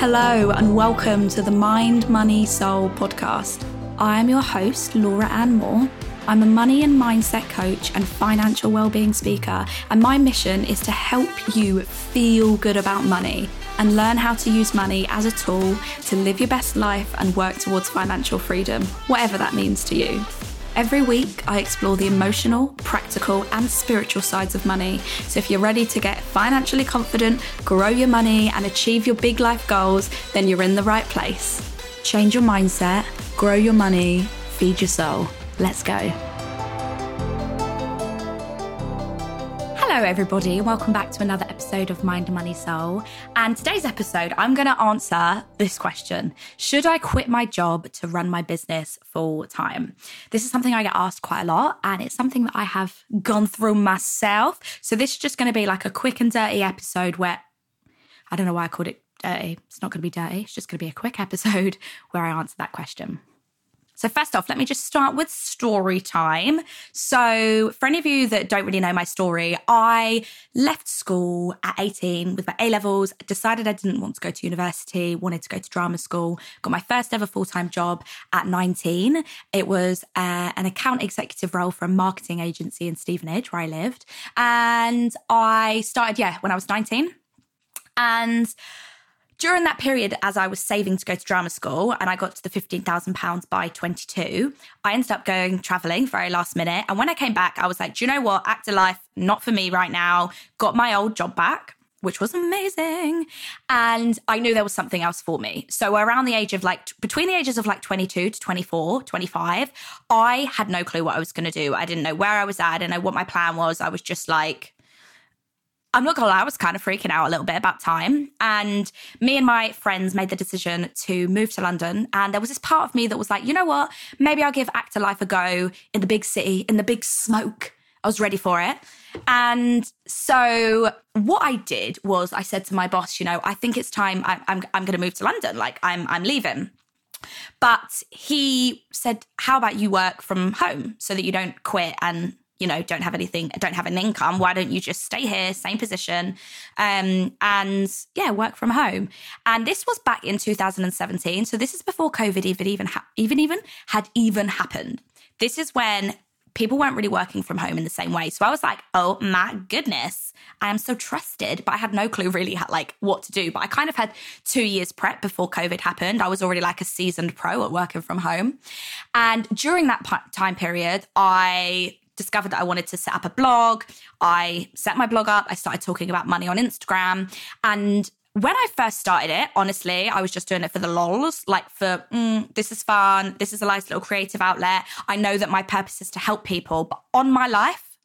Hello, and welcome to the Mind, Money, Soul podcast. I am your host, Laura Ann Moore. I'm a money and mindset coach and financial well-being speaker, and my mission is to help you feel good about money and learn how to use money as a tool to live your best life and work towards financial freedom, whatever that means to you. Every week, I explore the emotional, practical, and spiritual sides of money. So, if you're ready to get financially confident, grow your money, and achieve your big life goals, then you're in the right place. Change your mindset, grow your money, feed your soul. Let's go. Hello, everybody. Welcome back to another episode of Mind, Money, Soul. And today's episode, I'm going to answer this question Should I quit my job to run my business full time? This is something I get asked quite a lot, and it's something that I have gone through myself. So, this is just going to be like a quick and dirty episode where I don't know why I called it dirty. It's not going to be dirty, it's just going to be a quick episode where I answer that question. So, first off, let me just start with story time. So, for any of you that don't really know my story, I left school at 18 with my A levels, decided I didn't want to go to university, wanted to go to drama school, got my first ever full time job at 19. It was uh, an account executive role for a marketing agency in Stevenage, where I lived. And I started, yeah, when I was 19. And during that period, as I was saving to go to drama school and I got to the £15,000 by 22, I ended up going traveling very last minute. And when I came back, I was like, do you know what? Actor life, not for me right now. Got my old job back. Which was amazing. And I knew there was something else for me. So, around the age of like, between the ages of like 22 to 24, 25, I had no clue what I was going to do. I didn't know where I was at. I didn't know what my plan was. I was just like, I'm not gonna lie, I was kind of freaking out a little bit about time. And me and my friends made the decision to move to London. And there was this part of me that was like, you know what? Maybe I'll give actor life a go in the big city, in the big smoke. I was ready for it. And so what I did was I said to my boss, you know, I think it's time I, I'm, I'm going to move to London. Like I'm, I'm leaving. But he said, how about you work from home so that you don't quit and you know don't have anything don't have an income why don't you just stay here same position um, and yeah work from home. And this was back in 2017 so this is before covid even even ha- even even had even happened. This is when people weren't really working from home in the same way. So i was like oh my goodness i am so trusted but i had no clue really like what to do. But i kind of had two years prep before covid happened. I was already like a seasoned pro at working from home. And during that time period i discovered that I wanted to set up a blog. I set my blog up. I started talking about money on Instagram. And when I first started it, honestly, I was just doing it for the lols, like for mm, this is fun. This is a nice little creative outlet. I know that my purpose is to help people. But on my life,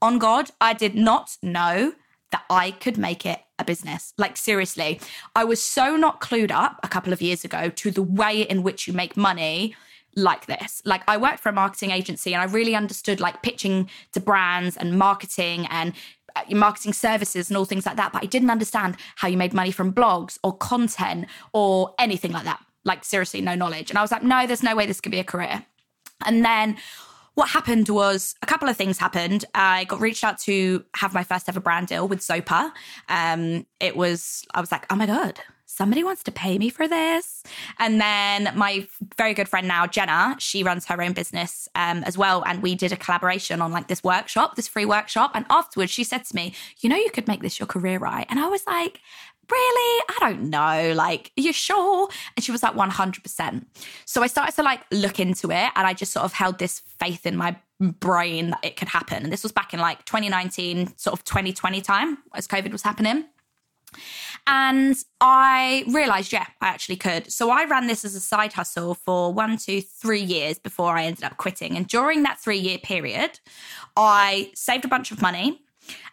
on God, I did not know that I could make it a business. Like, seriously, I was so not clued up a couple of years ago to the way in which you make money like this. Like I worked for a marketing agency and I really understood like pitching to brands and marketing and uh, marketing services and all things like that. But I didn't understand how you made money from blogs or content or anything like that. Like seriously, no knowledge. And I was like, no, there's no way this could be a career. And then what happened was a couple of things happened. I got reached out to have my first ever brand deal with Zopa. Um, it was, I was like, oh my God, somebody wants to pay me for this. And then my very good friend now, Jenna, she runs her own business um, as well. And we did a collaboration on like this workshop, this free workshop. And afterwards, she said to me, You know, you could make this your career, right? And I was like, Really? I don't know. Like, you sure? And she was like, 100%. So I started to like look into it and I just sort of held this faith in my brain that it could happen. And this was back in like 2019, sort of 2020 time as COVID was happening. And I realized, yeah, I actually could. So I ran this as a side hustle for one, two, three years before I ended up quitting. And during that three year period, I saved a bunch of money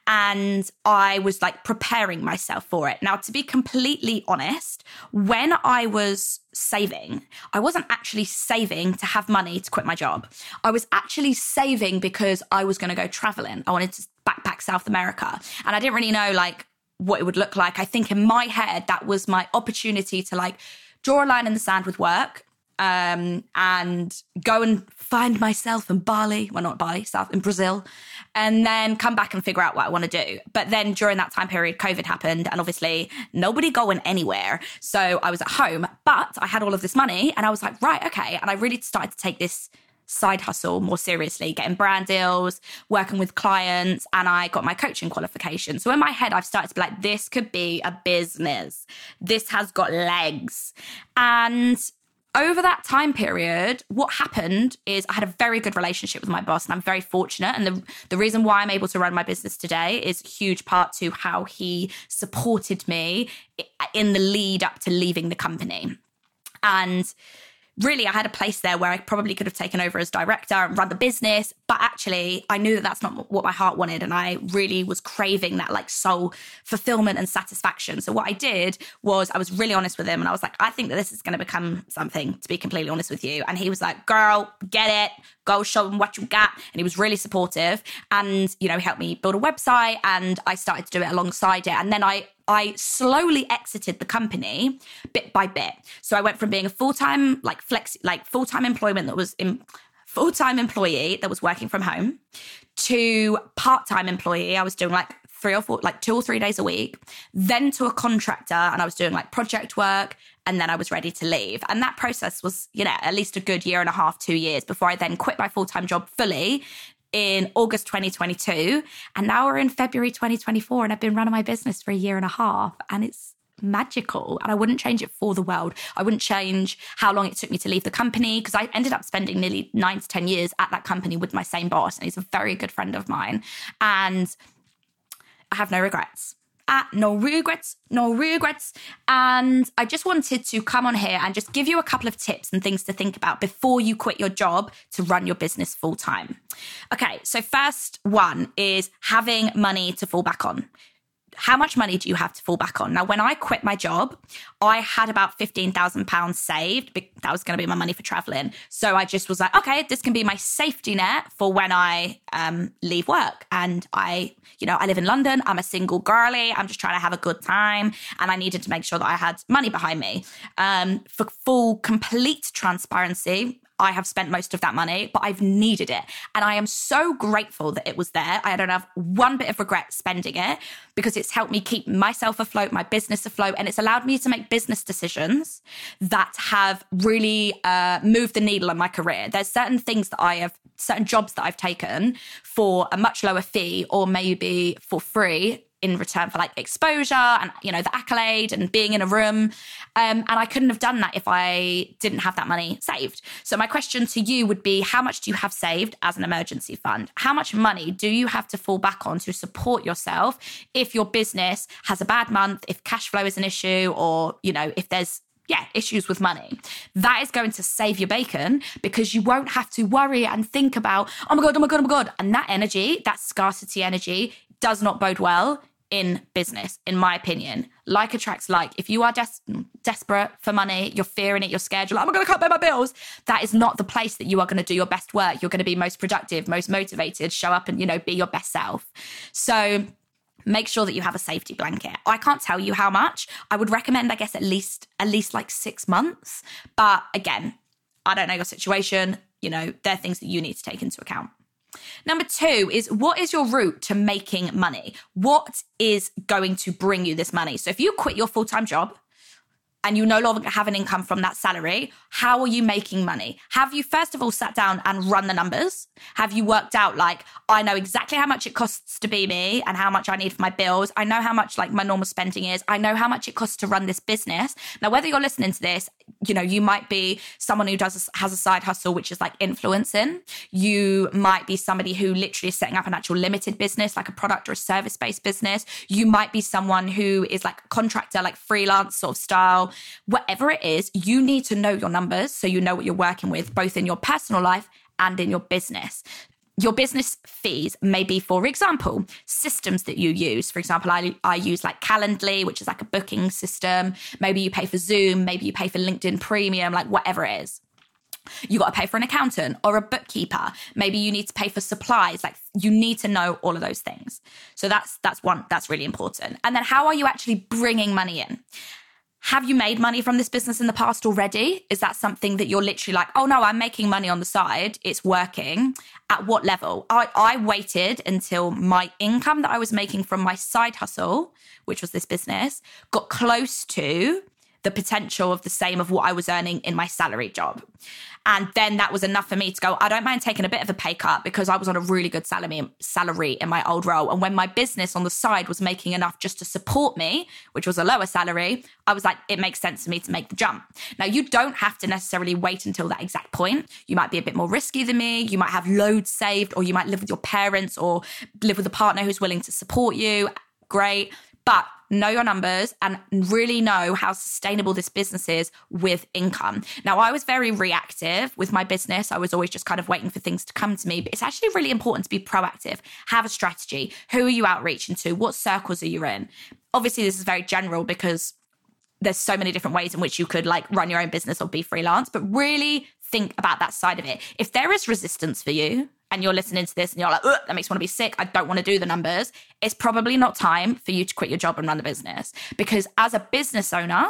and I was like preparing myself for it. Now, to be completely honest, when I was saving, I wasn't actually saving to have money to quit my job. I was actually saving because I was going to go traveling. I wanted to backpack South America. And I didn't really know like what it would look like. I think in my head, that was my opportunity to like draw a line in the sand with work um, and go and find myself in Bali, well, not Bali, South in Brazil, and then come back and figure out what I want to do. But then during that time period, COVID happened, and obviously nobody going anywhere. So I was at home, but I had all of this money, and I was like, right, okay. And I really started to take this side hustle more seriously, getting brand deals, working with clients, and I got my coaching qualification. So in my head, I've started to be like, this could be a business. This has got legs. And over that time period, what happened is I had a very good relationship with my boss, and I'm very fortunate. And the, the reason why I'm able to run my business today is huge part to how he supported me in the lead up to leaving the company. And really I had a place there where I probably could have taken over as director and run the business, but actually I knew that that's not what my heart wanted and I really was craving that like soul fulfillment and satisfaction. So what I did was I was really honest with him and I was like I think that this is going to become something to be completely honest with you. And he was like girl, get it, go show them what you got. And he was really supportive and you know helped me build a website and I started to do it alongside it. And then I I slowly exited the company bit by bit. So I went from being a full time, like flex, like full time employment that was in full time employee that was working from home to part time employee. I was doing like three or four, like two or three days a week, then to a contractor, and I was doing like project work, and then I was ready to leave. And that process was, you know, at least a good year and a half, two years before I then quit my full time job fully in August 2022. And now we're in February 2024. And I've been running my business for a year and a half. And it's magical. And I wouldn't change it for the world. I wouldn't change how long it took me to leave the company because I ended up spending nearly nine to 10 years at that company with my same boss. And he's a very good friend of mine. And I have no regrets at no regrets, no regrets. And I just wanted to come on here and just give you a couple of tips and things to think about before you quit your job to run your business full time. Okay, so first one is having money to fall back on how much money do you have to fall back on? Now, when I quit my job, I had about £15,000 saved. That was going to be my money for traveling. So I just was like, okay, this can be my safety net for when I um, leave work. And I, you know, I live in London. I'm a single girly. I'm just trying to have a good time. And I needed to make sure that I had money behind me. Um, for full, complete transparency, I have spent most of that money, but I've needed it. And I am so grateful that it was there. I don't have one bit of regret spending it because it's helped me keep myself afloat, my business afloat, and it's allowed me to make business decisions that have really uh, moved the needle on my career. There's certain things that I have, certain jobs that I've taken for a much lower fee or maybe for free in return for like exposure and you know the accolade and being in a room um, and i couldn't have done that if i didn't have that money saved so my question to you would be how much do you have saved as an emergency fund how much money do you have to fall back on to support yourself if your business has a bad month if cash flow is an issue or you know if there's yeah, issues with money. That is going to save your bacon because you won't have to worry and think about, oh my God, oh my God, oh my God. And that energy, that scarcity energy, does not bode well in business, in my opinion. Like attracts like. If you are des- desperate for money, you're fearing it, you're scared, you're like, I'm going to cut pay my bills. That is not the place that you are going to do your best work. You're going to be most productive, most motivated, show up and, you know, be your best self. So make sure that you have a safety blanket. I can't tell you how much. I would recommend, I guess, at least, at least like six months. But again, I don't know your situation. You know, there are things that you need to take into account. Number two is what is your route to making money? What is going to bring you this money? So if you quit your full time job, and you no longer have an income from that salary, how are you making money? Have you, first of all, sat down and run the numbers? Have you worked out, like, I know exactly how much it costs to be me and how much I need for my bills? I know how much, like, my normal spending is. I know how much it costs to run this business. Now, whether you're listening to this, you know, you might be someone who does has a side hustle, which is like influencing. You might be somebody who literally is setting up an actual limited business, like a product or a service based business. You might be someone who is like a contractor, like freelance sort of style whatever it is, you need to know your numbers so you know what you're working with, both in your personal life and in your business. Your business fees may be, for example, systems that you use. For example, I, I use like Calendly, which is like a booking system. Maybe you pay for Zoom, maybe you pay for LinkedIn Premium, like whatever it is. You got to pay for an accountant or a bookkeeper. Maybe you need to pay for supplies. Like you need to know all of those things. So that's that's one that's really important. And then how are you actually bringing money in have you made money from this business in the past already? Is that something that you're literally like, oh no, I'm making money on the side, it's working? At what level? I, I waited until my income that I was making from my side hustle, which was this business, got close to the potential of the same of what I was earning in my salary job. And then that was enough for me to go, I don't mind taking a bit of a pay cut because I was on a really good salary salary in my old role. And when my business on the side was making enough just to support me, which was a lower salary, I was like, it makes sense for me to make the jump. Now you don't have to necessarily wait until that exact point. You might be a bit more risky than me. You might have loads saved, or you might live with your parents or live with a partner who's willing to support you. Great. But know your numbers and really know how sustainable this business is with income. Now, I was very reactive with my business. I was always just kind of waiting for things to come to me, but it's actually really important to be proactive, have a strategy. Who are you outreaching to? What circles are you in? Obviously, this is very general because there's so many different ways in which you could like run your own business or be freelance, but really think about that side of it. If there is resistance for you, and you're listening to this and you're like, that makes me want to be sick. I don't want to do the numbers. It's probably not time for you to quit your job and run the business. Because as a business owner,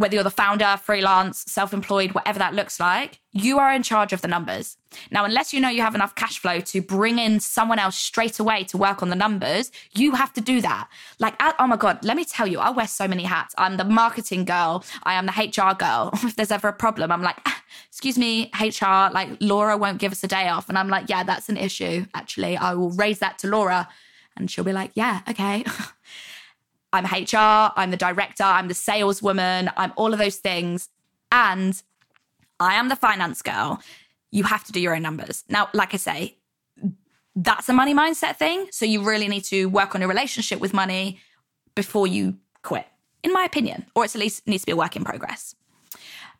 whether you're the founder, freelance, self employed, whatever that looks like, you are in charge of the numbers. Now, unless you know you have enough cash flow to bring in someone else straight away to work on the numbers, you have to do that. Like, oh my God, let me tell you, I wear so many hats. I'm the marketing girl, I am the HR girl. if there's ever a problem, I'm like, ah, excuse me, HR, like Laura won't give us a day off. And I'm like, yeah, that's an issue. Actually, I will raise that to Laura. And she'll be like, yeah, okay. I'm HR, I'm the director, I'm the saleswoman, I'm all of those things. And I am the finance girl. You have to do your own numbers. Now, like I say, that's a money mindset thing. So you really need to work on a relationship with money before you quit, in my opinion, or it's at least needs to be a work in progress.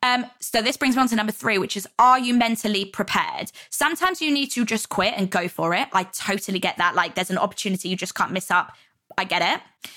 Um, so this brings me on to number three, which is are you mentally prepared? Sometimes you need to just quit and go for it. I totally get that. Like there's an opportunity you just can't miss up. I get it.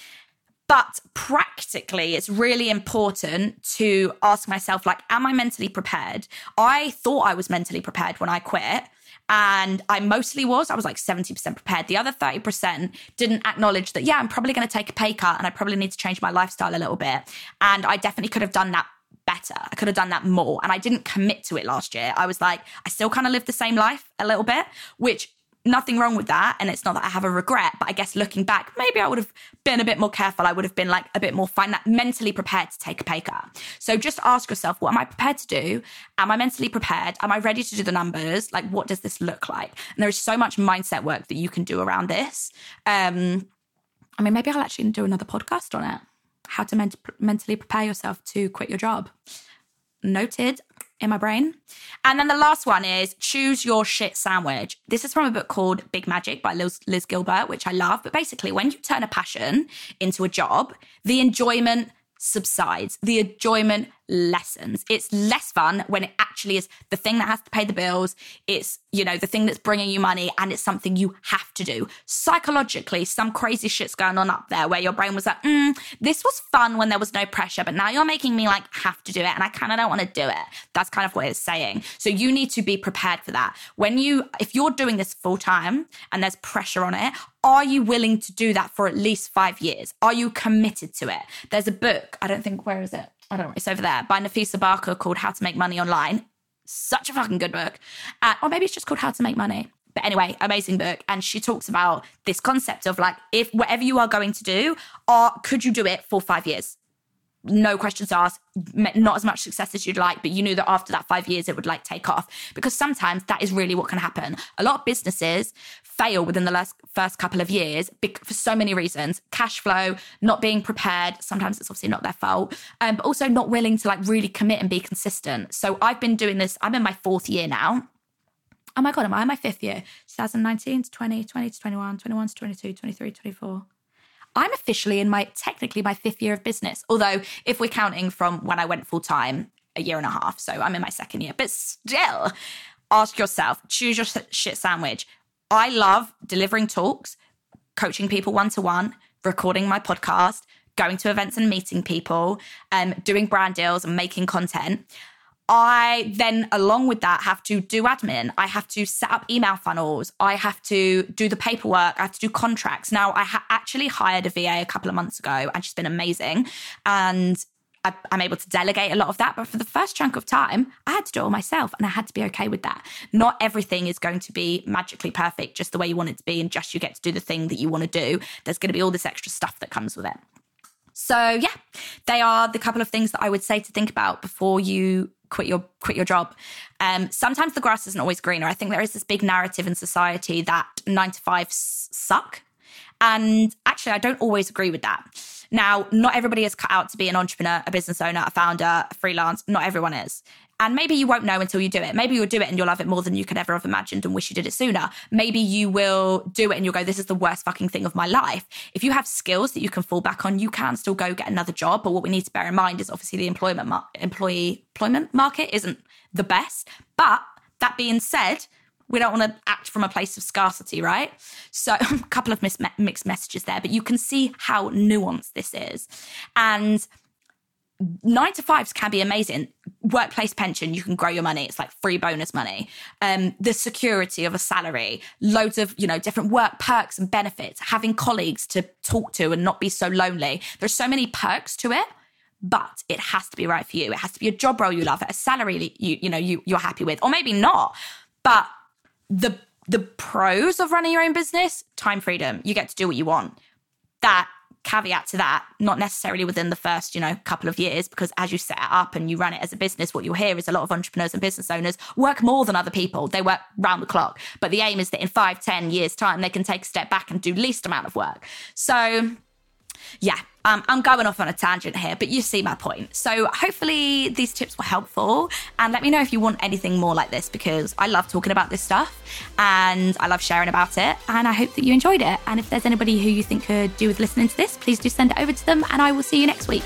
But practically, it's really important to ask myself, like, am I mentally prepared? I thought I was mentally prepared when I quit. And I mostly was. I was like 70% prepared. The other 30% didn't acknowledge that, yeah, I'm probably going to take a pay cut and I probably need to change my lifestyle a little bit. And I definitely could have done that better. I could have done that more. And I didn't commit to it last year. I was like, I still kind of live the same life a little bit, which nothing wrong with that. And it's not that I have a regret, but I guess looking back, maybe I would have been a bit more careful. I would have been like a bit more fin- mentally prepared to take a pay cut. So just ask yourself, what am I prepared to do? Am I mentally prepared? Am I ready to do the numbers? Like, what does this look like? And there is so much mindset work that you can do around this. Um, I mean, maybe I'll actually do another podcast on it. How to ment- mentally prepare yourself to quit your job. Noted in my brain. And then the last one is choose your shit sandwich. This is from a book called Big Magic by Liz, Liz Gilbert, which I love. But basically, when you turn a passion into a job, the enjoyment subsides, the enjoyment lessons. It's less fun when it actually is the thing that has to pay the bills. It's, you know, the thing that's bringing you money and it's something you have to do. Psychologically, some crazy shit's going on up there where your brain was like, mm, this was fun when there was no pressure, but now you're making me like have to do it and I kind of don't want to do it. That's kind of what it's saying. So you need to be prepared for that. When you, if you're doing this full time and there's pressure on it, are you willing to do that for at least five years? Are you committed to it? There's a book, I don't think, where is it? I don't know, it's over there by Nafisa Bakkar called How to Make Money Online. Such a fucking good book. Uh, or maybe it's just called How to Make Money. But anyway, amazing book. And she talks about this concept of like, if whatever you are going to do, or could you do it for five years? no questions asked, not as much success as you'd like, but you knew that after that five years it would like take off. Because sometimes that is really what can happen. A lot of businesses fail within the last, first couple of years for so many reasons cash flow, not being prepared. Sometimes it's obviously not their fault, um, but also not willing to like really commit and be consistent. So I've been doing this, I'm in my fourth year now. Oh my God, am I in my fifth year? 2019 to 20, 20 to 21, 21 to 22, 23, 24. I'm officially in my technically my fifth year of business. Although, if we're counting from when I went full time, a year and a half. So I'm in my second year. But still, ask yourself choose your shit sandwich. I love delivering talks, coaching people one to one, recording my podcast, going to events and meeting people, um, doing brand deals and making content. I then, along with that, have to do admin. I have to set up email funnels. I have to do the paperwork. I have to do contracts. Now, I ha- actually hired a VA a couple of months ago and she's been amazing. And I, am able to delegate a lot of that. But for the first chunk of time, I had to do it all myself and I had to be okay with that. Not everything is going to be magically perfect just the way you want it to be and just you get to do the thing that you want to do. There's going to be all this extra stuff that comes with it. So yeah, they are the couple of things that I would say to think about before you quit your quit your job. Um, sometimes the grass isn't always greener. I think there is this big narrative in society that nine to five suck, and actually, I don't always agree with that. Now, not everybody is cut out to be an entrepreneur, a business owner, a founder, a freelance. Not everyone is. And maybe you won't know until you do it. Maybe you'll do it and you'll love it more than you could ever have imagined and wish you did it sooner. Maybe you will do it and you'll go, this is the worst fucking thing of my life. If you have skills that you can fall back on, you can still go get another job. But what we need to bear in mind is obviously the employment mar- employee employment market isn't the best. But that being said, we don't want to act from a place of scarcity, right? So, a couple of mis- mixed messages there, but you can see how nuanced this is. And nine to fives can be amazing. Workplace pension, you can grow your money. It's like free bonus money. Um, the security of a salary, loads of, you know, different work perks and benefits, having colleagues to talk to and not be so lonely. There's so many perks to it, but it has to be right for you. It has to be a job role you love, a salary you, you know, you, you're happy with, or maybe not. But the the pros of running your own business, time freedom. You get to do what you want. That caveat to that, not necessarily within the first, you know, couple of years, because as you set it up and you run it as a business, what you'll hear is a lot of entrepreneurs and business owners work more than other people. They work round the clock. But the aim is that in five, ten years' time, they can take a step back and do least amount of work. So yeah, um, I'm going off on a tangent here, but you see my point. So hopefully these tips were helpful. And let me know if you want anything more like this because I love talking about this stuff and I love sharing about it. And I hope that you enjoyed it. And if there's anybody who you think could do with listening to this, please do send it over to them and I will see you next week.